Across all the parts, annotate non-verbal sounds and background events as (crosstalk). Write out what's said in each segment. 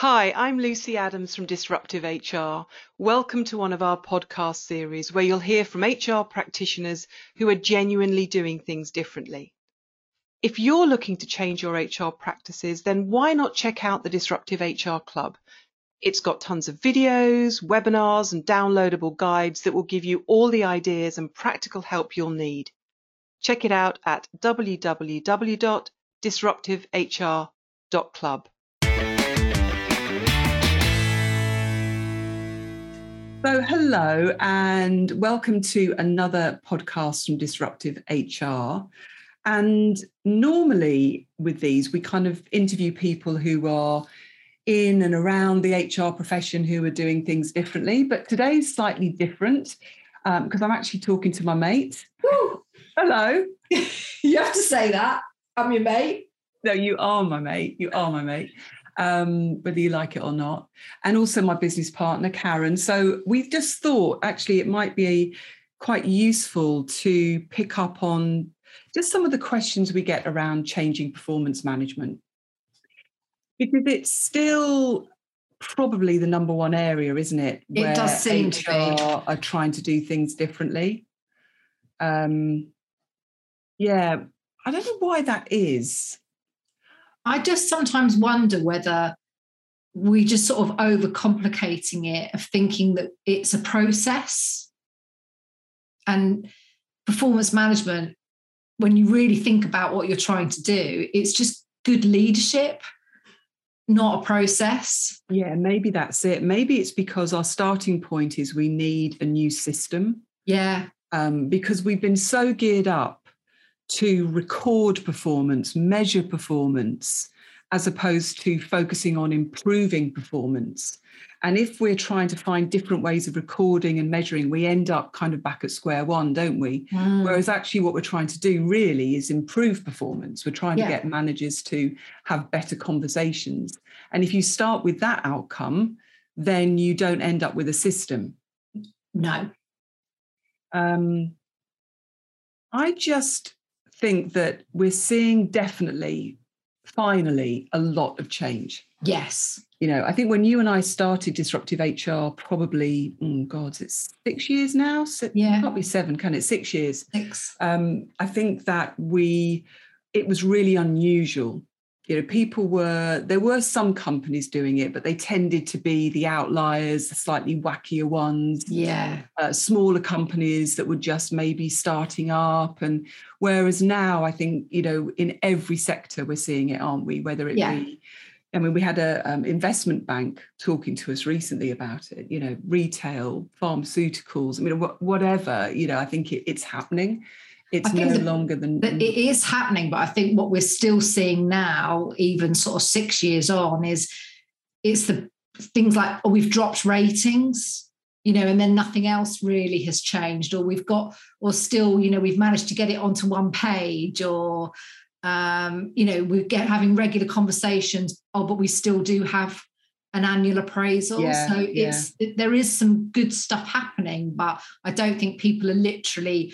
Hi, I'm Lucy Adams from Disruptive HR. Welcome to one of our podcast series where you'll hear from HR practitioners who are genuinely doing things differently. If you're looking to change your HR practices, then why not check out the Disruptive HR Club? It's got tons of videos, webinars, and downloadable guides that will give you all the ideas and practical help you'll need. Check it out at www.disruptivehr.club. So, hello, and welcome to another podcast from Disruptive HR. And normally, with these, we kind of interview people who are in and around the HR profession who are doing things differently. But today's slightly different because um, I'm actually talking to my mate. Woo! Hello. (laughs) you have to say that. I'm your mate. No, you are my mate. You are my mate um, whether you like it or not, and also my business partner, Karen. So we've just thought actually it might be quite useful to pick up on just some of the questions we get around changing performance management. Because it's still probably the number one area, isn't it? It does seem HR to be. are trying to do things differently. Um, yeah, I don't know why that is. I just sometimes wonder whether we just sort of overcomplicating it of thinking that it's a process. And performance management when you really think about what you're trying to do it's just good leadership not a process. Yeah maybe that's it. Maybe it's because our starting point is we need a new system. Yeah. Um, because we've been so geared up to record performance, measure performance, as opposed to focusing on improving performance. And if we're trying to find different ways of recording and measuring, we end up kind of back at square one, don't we? Mm. Whereas actually, what we're trying to do really is improve performance. We're trying yeah. to get managers to have better conversations. And if you start with that outcome, then you don't end up with a system. No. Um, I just think that we're seeing definitely, finally, a lot of change. Yes. You know, I think when you and I started Disruptive HR, probably, oh God, it's six years now. So yeah. Can't be seven, can it? Six years. Six. Um, I think that we, it was really unusual you know people were there were some companies doing it but they tended to be the outliers the slightly wackier ones yeah uh, smaller companies that were just maybe starting up and whereas now i think you know in every sector we're seeing it aren't we whether it yeah. be I mean, we had an um, investment bank talking to us recently about it. You know, retail, pharmaceuticals. I mean, wh- whatever. You know, I think it, it's happening it's no that, longer than it is happening but i think what we're still seeing now even sort of six years on is it's the things like oh we've dropped ratings you know and then nothing else really has changed or we've got or still you know we've managed to get it onto one page or um you know we're get having regular conversations oh but we still do have an annual appraisal yeah, so it's yeah. there is some good stuff happening but i don't think people are literally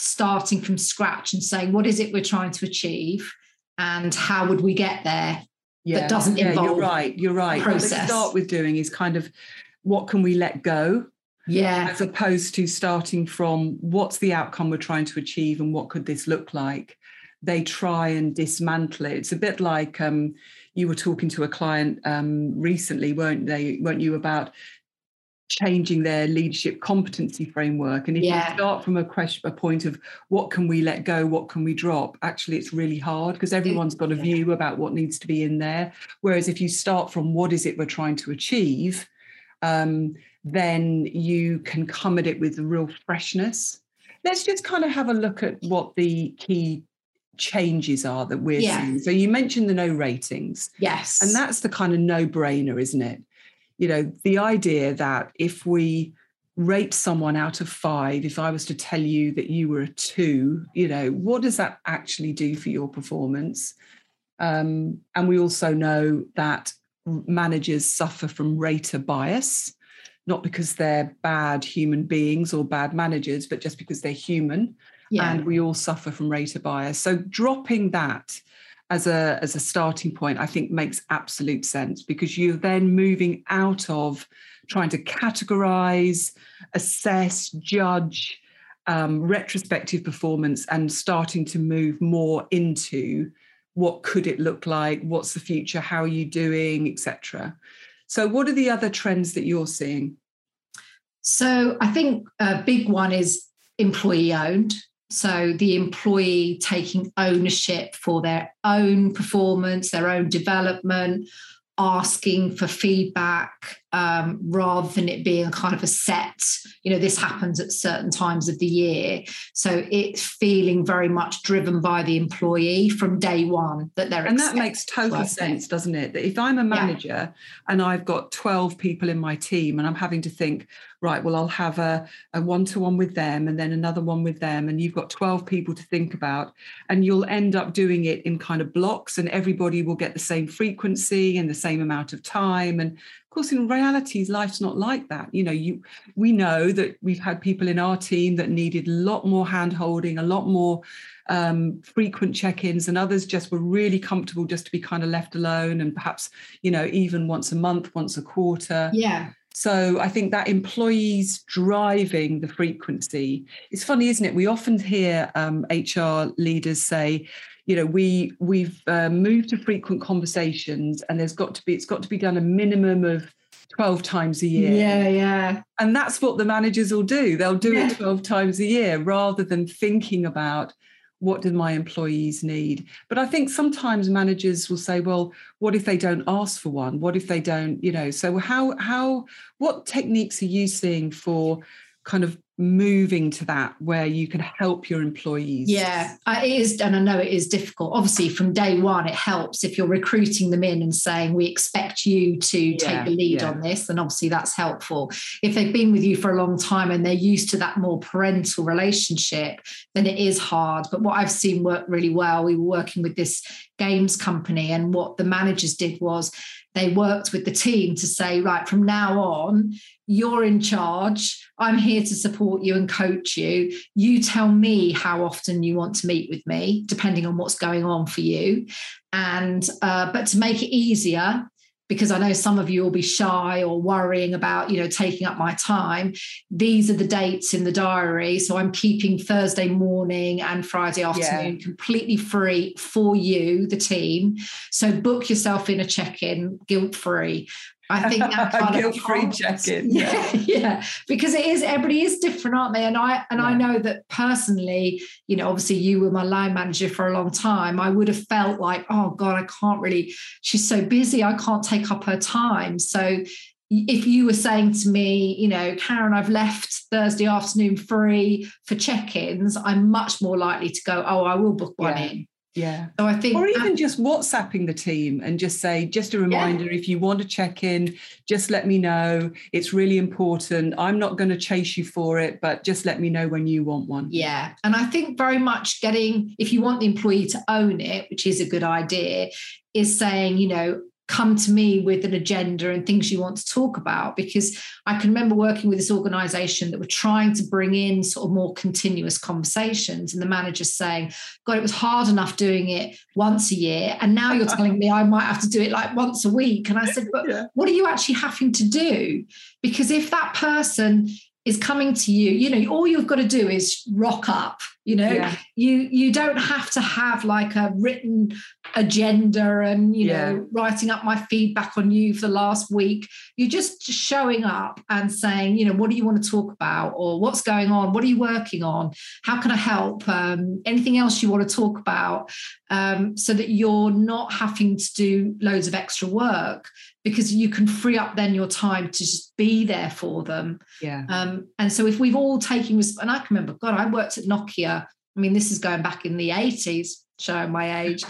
starting from scratch and saying what is it we're trying to achieve? And how would we get there yeah, that doesn't yeah, involve you're right you're right. Process. what they start with doing is kind of what can we let go? Yeah. As opposed to starting from what's the outcome we're trying to achieve and what could this look like? They try and dismantle it. It's a bit like um, you were talking to a client um, recently weren't they weren't you about changing their leadership competency framework. And if yeah. you start from a question, a point of what can we let go, what can we drop, actually it's really hard because everyone's got a view about what needs to be in there. Whereas if you start from what is it we're trying to achieve, um, then you can come at it with a real freshness. Let's just kind of have a look at what the key changes are that we're yeah. seeing. So you mentioned the no ratings. Yes. And that's the kind of no-brainer, isn't it? You know, the idea that if we rate someone out of five, if I was to tell you that you were a two, you know, what does that actually do for your performance? Um, and we also know that managers suffer from rater bias, not because they're bad human beings or bad managers, but just because they're human. Yeah. And we all suffer from rater bias. So dropping that as a as a starting point i think makes absolute sense because you're then moving out of trying to categorize assess judge um, retrospective performance and starting to move more into what could it look like what's the future how are you doing etc so what are the other trends that you're seeing? So i think a big one is employee owned so the employee taking ownership for their own performance their own development asking for feedback um, rather than it being kind of a set, you know, this happens at certain times of the year. So it's feeling very much driven by the employee from day one that they're And that makes total sense, doesn't it? That if I'm a manager yeah. and I've got 12 people in my team and I'm having to think, right, well, I'll have a, a one-to-one with them and then another one with them, and you've got 12 people to think about, and you'll end up doing it in kind of blocks, and everybody will get the same frequency and the same amount of time. And course, in reality, life's not like that. You know, you we know that we've had people in our team that needed a lot more hand holding, a lot more um, frequent check-ins, and others just were really comfortable just to be kind of left alone, and perhaps you know even once a month, once a quarter. Yeah. So I think that employees driving the frequency. It's funny, isn't it? We often hear um, HR leaders say, you know we we've uh, moved to frequent conversations and there's got to be it's got to be done a minimum of 12 times a year yeah yeah and that's what the managers will do they'll do yeah. it 12 times a year rather than thinking about what do my employees need? But i think sometimes managers will say well what if they don't ask for one? What if they don't you know? So how how what techniques are you seeing for kind of moving to that where you can help your employees. Yeah it is and i know it is difficult. Obviously from day one it helps if you're recruiting them in and saying we expect you to yeah, take the lead yeah. on this then obviously that's helpful. If they've been with you for a long time and they're used to that more parental relationship then it is hard. But what i've seen work really well we were working with this games company and what the managers did was they worked with the team to say, right, from now on, you're in charge. I'm here to support you and coach you. You tell me how often you want to meet with me, depending on what's going on for you. And, uh, but to make it easier, because I know some of you will be shy or worrying about, you know, taking up my time. These are the dates in the diary. So I'm keeping Thursday morning and Friday afternoon yeah. completely free for you, the team. So book yourself in a check-in guilt free. I (laughs) think that kind guilt-free check-in. (laughs) Yeah, yeah, because it is everybody is different, aren't they? And I and yeah. I know that personally, you know, obviously you were my line manager for a long time. I would have felt like, oh God, I can't really. She's so busy, I can't take up her time. So if you were saying to me, you know, Karen, I've left Thursday afternoon free for check-ins, I'm much more likely to go, oh, I will book one yeah. in. Yeah. So I think, or even just WhatsApping the team and just say, just a reminder, yeah. if you want to check in, just let me know. It's really important. I'm not going to chase you for it, but just let me know when you want one. Yeah. And I think very much getting, if you want the employee to own it, which is a good idea, is saying, you know, come to me with an agenda and things you want to talk about because i can remember working with this organization that were trying to bring in sort of more continuous conversations and the manager saying god it was hard enough doing it once a year and now you're telling me i might have to do it like once a week and i said but yeah. what are you actually having to do because if that person is coming to you you know all you've got to do is rock up you know yeah. you you don't have to have like a written agenda and you yeah. know writing up my feedback on you for the last week you're just showing up and saying you know what do you want to talk about or what's going on what are you working on how can i help um, anything else you want to talk about um, so that you're not having to do loads of extra work because you can free up then your time to just be there for them. Yeah. Um, and so if we've all taken, and I can remember, God, I worked at Nokia. I mean, this is going back in the 80s, showing my age.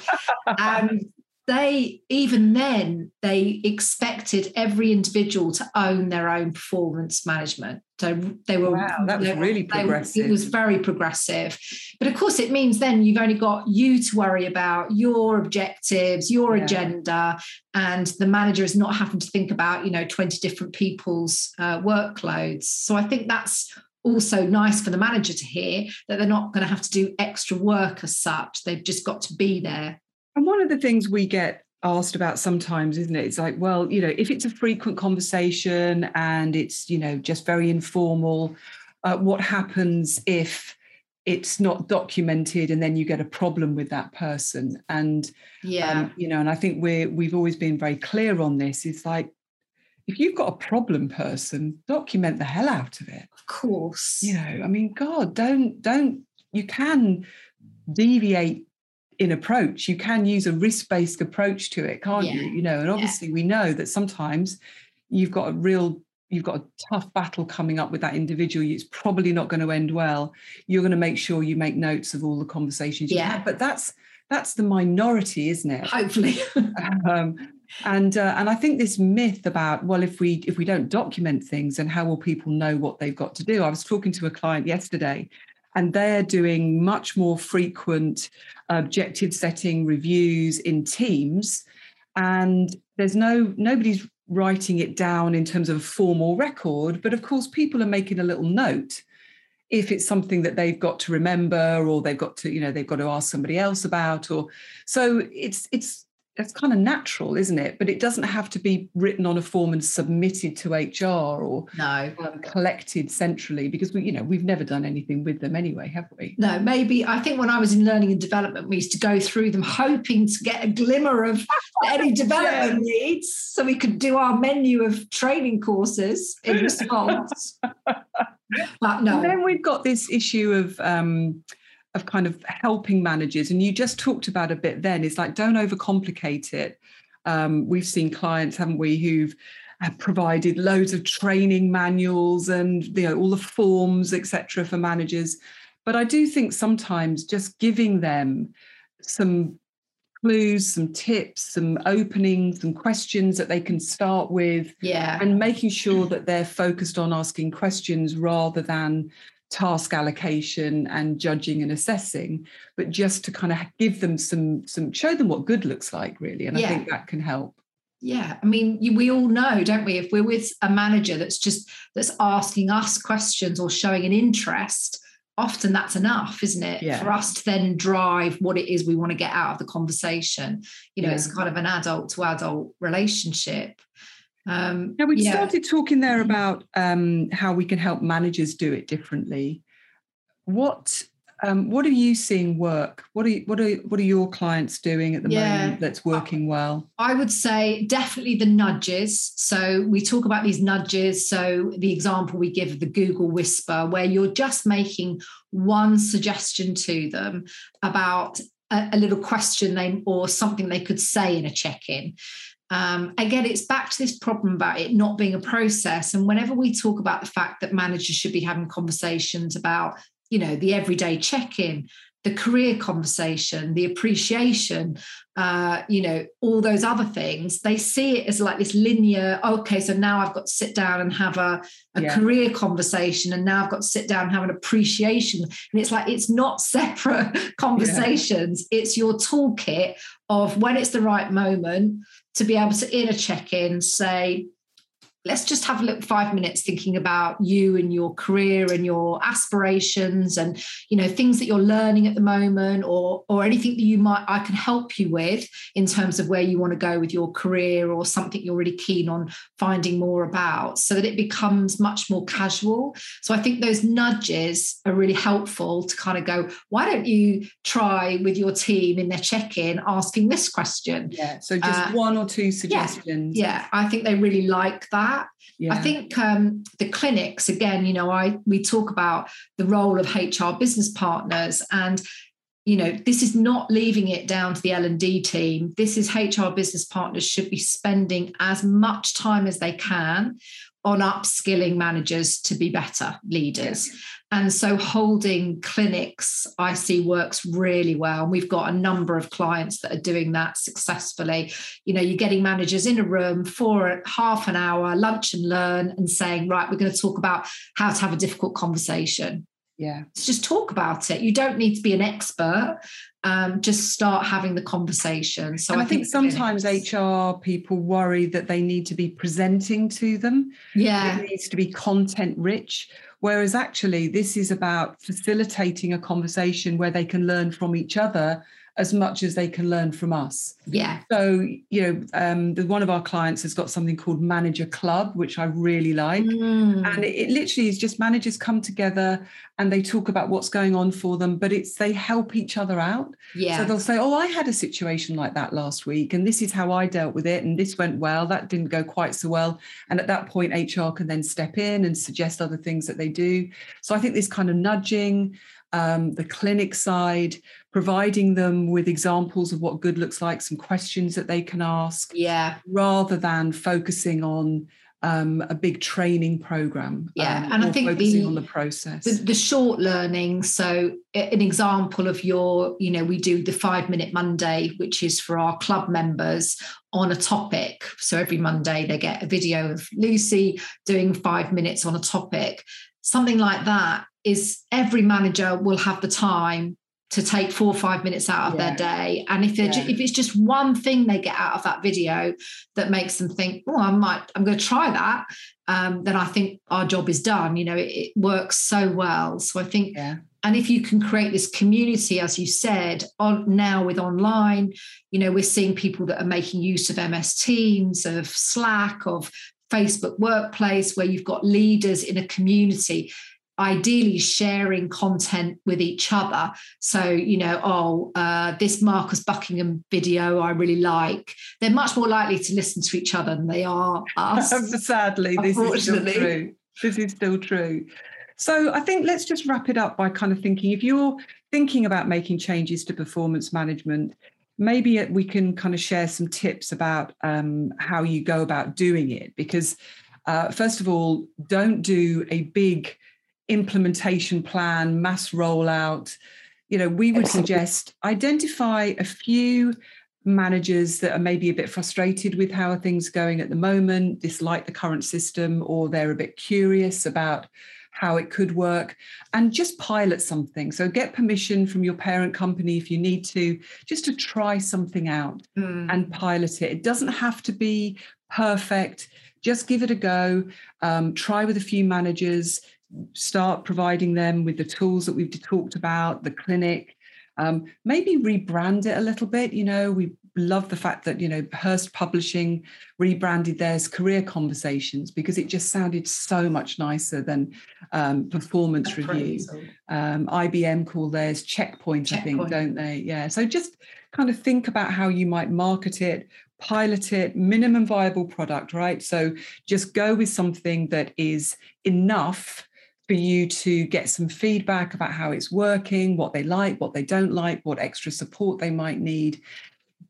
and (laughs) they even then they expected every individual to own their own performance management so they were wow, that was really progressive it was very progressive but of course it means then you've only got you to worry about your objectives your yeah. agenda and the manager is not having to think about you know 20 different people's uh, workloads so i think that's also nice for the manager to hear that they're not going to have to do extra work as such they've just got to be there And one of the things we get asked about sometimes, isn't it? It's like, well, you know, if it's a frequent conversation and it's, you know, just very informal, uh, what happens if it's not documented and then you get a problem with that person? And yeah, um, you know, and I think we're we've always been very clear on this. It's like if you've got a problem person, document the hell out of it. Course. You know, I mean, God, don't don't you can deviate in approach. You can use a risk-based approach to it, can't yeah. you? You know, and obviously yeah. we know that sometimes you've got a real you've got a tough battle coming up with that individual it's probably not going to end well you're going to make sure you make notes of all the conversations you yeah. have but that's that's the minority isn't it hopefully (laughs) um, and uh, and i think this myth about well if we if we don't document things and how will people know what they've got to do? I was talking to a client yesterday and they're doing much more frequent objective setting reviews in teams and there's no nobody's writing it down in terms of a formal record but of course people are making a little note if it's something that they've got to remember or they've got to you know they've got to ask somebody else about or so it's it's it's kind of natural, isn't it? But it doesn't have to be written on a form and submitted to HR or no um, collected centrally because we, you know, we've never done anything with them anyway, have we? No, maybe I think when I was in learning and development, we used to go through them hoping to get a glimmer of any (laughs) development needs, so we could do our menu of training courses in response. (laughs) but no. And then we've got this issue of. Um, of kind of helping managers and you just talked about a bit then is like don't overcomplicate it. Um, we've seen clients haven't we who've provided loads of training manuals and you know all the forms etc for managers. But i do think sometimes just giving them some clues some tips some openings some questions that they can start with yeah. and making sure that they're focused on asking questions rather than task allocation and judging and assessing but just to kind of give them some some show them what good looks like really and yeah. i think that can help yeah i mean we all know don't we if we're with a manager that's just that's asking us questions or showing an interest often that's enough isn't it yeah. for us to then drive what it is we want to get out of the conversation you know yeah. it's kind of an adult to adult relationship um, now we yeah. started talking there about um, how we can help managers do it differently. What um, what are you seeing work? What are you, what are what are your clients doing at the yeah. moment that's working well? I would say definitely the nudges. So we talk about these nudges. So the example we give of the Google Whisper, where you're just making one suggestion to them about a, a little question they or something they could say in a check-in. Um, again, it's back to this problem about it not being a process. And whenever we talk about the fact that managers should be having conversations about, you know, the everyday check-in, the career conversation, the appreciation, uh, you know, all those other things, they see it as like this linear, okay, so now I've got to sit down and have a, a yeah. career conversation, and now I've got to sit down and have an appreciation. And it's like, it's not (laughs) separate conversations, yeah. it's your toolkit of when it's the right moment to be able to, in a check in, say, let's just have a look five minutes thinking about you and your career and your aspirations and you know things that you're learning at the moment or or anything that you might i can help you with in terms of where you want to go with your career or something you're really keen on finding more about so that it becomes much more casual. So i think those nudges are really helpful to kind of go why don't you try with your team in their check-in asking this question? Yeah so just uh, one or two suggestions. yeah, yeah i think they really like that that. Yeah. I think um, the clinics again. You know, I we talk about the role of HR business partners, and you know, this is not leaving it down to the L and D team. This is HR business partners should be spending as much time as they can on upskilling managers to be better leaders. Yes. And so holding clinics, I see works really well. And we've got a number of clients that are doing that successfully. You know, you're getting managers in a room for half an hour, lunch and learn, and saying, right, we're going to talk about how to have a difficult conversation. Yeah. just talk about it. You don't need to be an expert. Um, just start having the conversation. So I, I, think, think sometimes HR people worry that they need to be presenting to them. Yeah. It needs to be content rich Whereas actually, this is about facilitating a conversation where they can learn from each other as much as they can learn from us. Yeah. So, you know, um, the, one of our clients has got something called Manager Club, which I really like. Mm. And it, it, literally is just managers come together and they talk about what's going on for them, but it's they help each other out. Yeah. So they'll say, Oh, I had a situation like that last week, and this is how I dealt with it. And this went well. That didn't go quite so well. And at that point, HR can then step in and suggest other things that they do. So I think this kind of nudging, um, the clinic side, providing them with examples of what good looks like, some questions that they can ask. Yeah. Rather than focusing on um, a big training program. Yeah, um, and I think focusing the, on the process, the, the, short learning. So, an example of your, you know, we do the five minute Monday, which is for our club members on a topic. So every Monday they get a video of Lucy doing five minutes on a topic. Something like that is every manager will have the time to take four or five minutes out of yeah. their day. And if, yeah. if it's just one thing they get out of that video that makes them think, oh, I might, I'm going to try that, um, then I think our job is done. You know, it, it works so well. So I think, yeah. and if you can create this community, as you said, on now with online, you know, we're seeing people that are making use of MS Teams, of Slack, of Facebook Workplace, where you've got leaders in a community ideally sharing content with each other. So, you know, oh, uh, this Marcus Buckingham video I really like. They're much more likely to listen to each other than they are us. (laughs) Sadly, this is still true. This is still true. So I think let's just wrap it up by kind of thinking if you're thinking about making changes to performance management, maybe we can kind of share some tips about um, how you go about doing it. Because, uh, first of all, don't do a big implementation plan, mass rollout, you know, we would suggest identify a few managers that are maybe a bit frustrated with how are things are going at the moment, dislike the current system, or they're a bit curious about how it could work, and just pilot something. So get permission from your parent company if you need to, just to try something out mm. and pilot it. It doesn't have to be perfect. Just give it a go. Um, try with a few managers start providing them with the tools that we've talked about, the clinic, um, maybe rebrand it a little bit. You know, we love the fact that, you know, Hearst Publishing rebranded theirs Career Conversations because it just sounded so much nicer than um, Performance Review. Um, IBM call theirs Checkpoint, Checkpoint, I think, don't they? Yeah. So just kind of think about how you might market it, pilot it, minimum viable product, right? So just go with something that is enough for you to get some feedback about how it's working, what they like, what they don't like, what extra support they might need.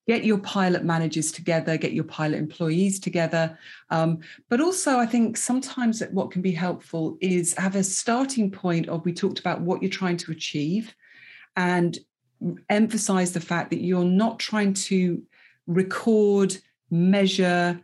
Get your pilot managers together, get your pilot employees together. Um, but also, I think sometimes what can be helpful is have a starting point of we talked about what you're trying to achieve and emphasize the fact that you're not trying to record, measure,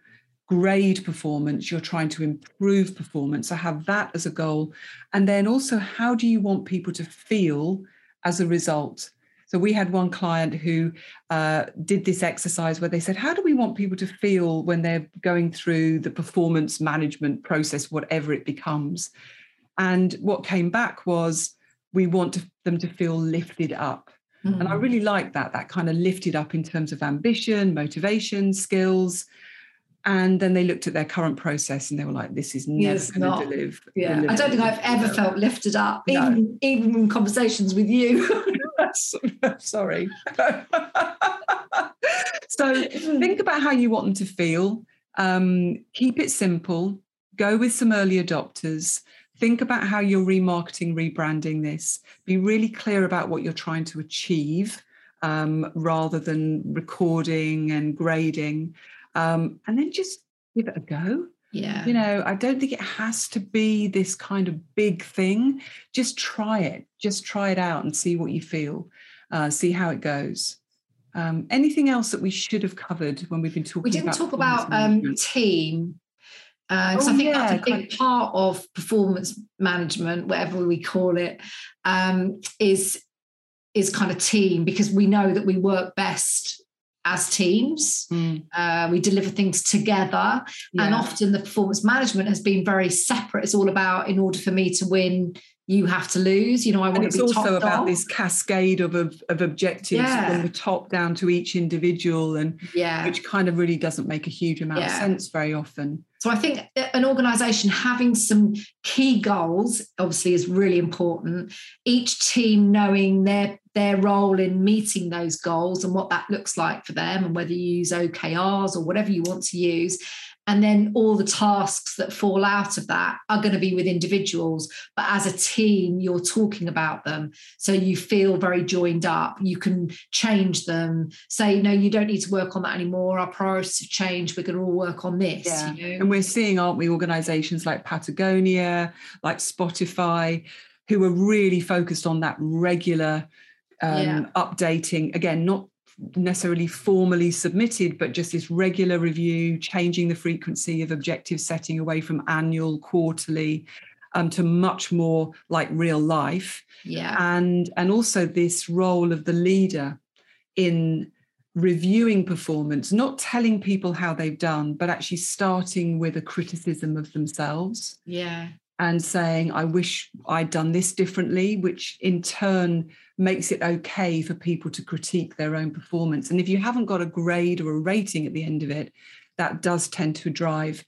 grade performance, you're trying to improve performance. So have that as a goal. And then also, how do you want people to feel as a result? So we had one client who uh, did this exercise where they said, How do we want people to feel when they're going through the performance management process, whatever it becomes? And what came back was, We want to, them to feel lifted up. Mm-hmm. And I mm. really like that, that kind of lifted up in terms of ambition, motivation, skills. And then they looked at their current process and they were like, this is never going to deliver. Yeah. Deliver, I don't think I've ever felt lifted up, no. even, even in conversations with you. (laughs) (laughs) Sorry. (laughs) so think about how you want them to feel. Um, keep it simple. Go with some early adopters. Think about how you're remarketing, rebranding this. Be really clear about what you're trying to achieve um, rather than recording and grading um, and then just give it a go. Yeah. You know, I don't think it has to be this kind of big thing. Just try it. Just try it out and see what you feel. Uh, see how it goes. Um, anything else that we should have covered when we've been talking? We didn't about talk about um, team because uh, oh, I think yeah, that's a big part of performance management, whatever we call it, um, is is kind of team because we know that we work best as teams. Mm. Uh, we deliver things together. Yeah. And often the performance management has been very separate. It's all about, in order for me to win, you have to lose. You know, I want and to be it's also about dog. this cascade of of, of objectives Yeah. from the top down to each individual, and Yeah. which kind of really doesn't make a huge amount of sense very often. So I think an organization having some key goals obviously is really important. Each team knowing their their role in meeting those goals and what that looks like for them and whether you use OKRs or whatever you want to use. And then all the tasks that fall out of that are going to be with individuals. But as a team, you're talking about them. So you feel very joined up. You can change them, say, no, you don't need to work on that anymore. Our priorities have changed. We're going to all work on this. Yeah. You know? And we're seeing, aren't we, organizations like Patagonia, like Spotify, who are really focused on that regular um, Yeah. updating. Again, not necessarily formally submitted, but just this regular review, changing the frequency of objective setting away from annual, quarterly. Um, to much more like real life yeah. and and also this role of the leader in reviewing performance not telling people how they've done but actually starting with a criticism of themselves Yeah. And saying i wish i'd done this differently which in turn makes it okay for people to critique their own performance. And if you haven't got a grade or a rating at the end of it that does tend to drive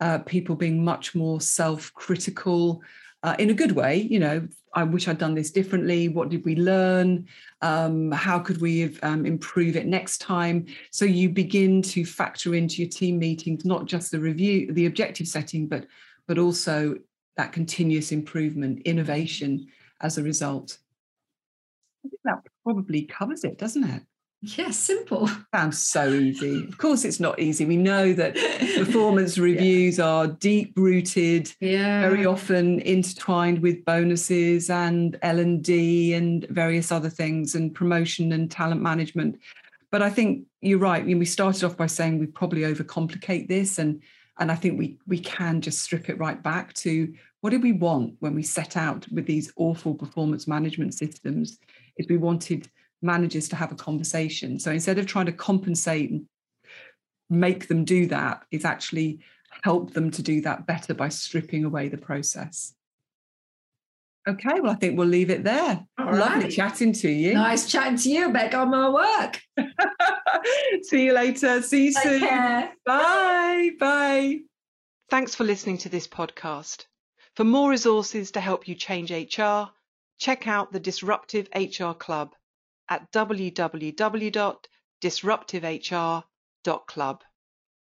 uh, people being much more self-critical uh, in a good way you know i wish i'd done this differently. What did we learn? Um, how could we um, improve it next time? So you begin to factor into your team meetings not just the review the objective setting but but also that continuous improvement innovation as a result i think that probably covers it doesn't it Yeah. Simple. sounds so easy of course it's not easy we know that (laughs) performance reviews are deep rooted Yeah. very often intertwined with bonuses and l&d and various other things and promotion and talent management but i think you're right I mean, we started off by saying we probably overcomplicate this and and i think we we can just strip it right back to what did we want when we set out with these awful performance management systems is we wanted managers to have a conversation so instead of trying to compensate and make them do that is actually help them to do that better by stripping away the process. Okay, well, I think we'll leave it there. All Lovely right. chatting to you. Nice chatting to you. Back on my work. (laughs) See you later. See you Take soon. care. Bye. Bye. Thanks for listening to this podcast. For more resources to help you change HR, check out the Disruptive HR Club at www.disruptivehr.club.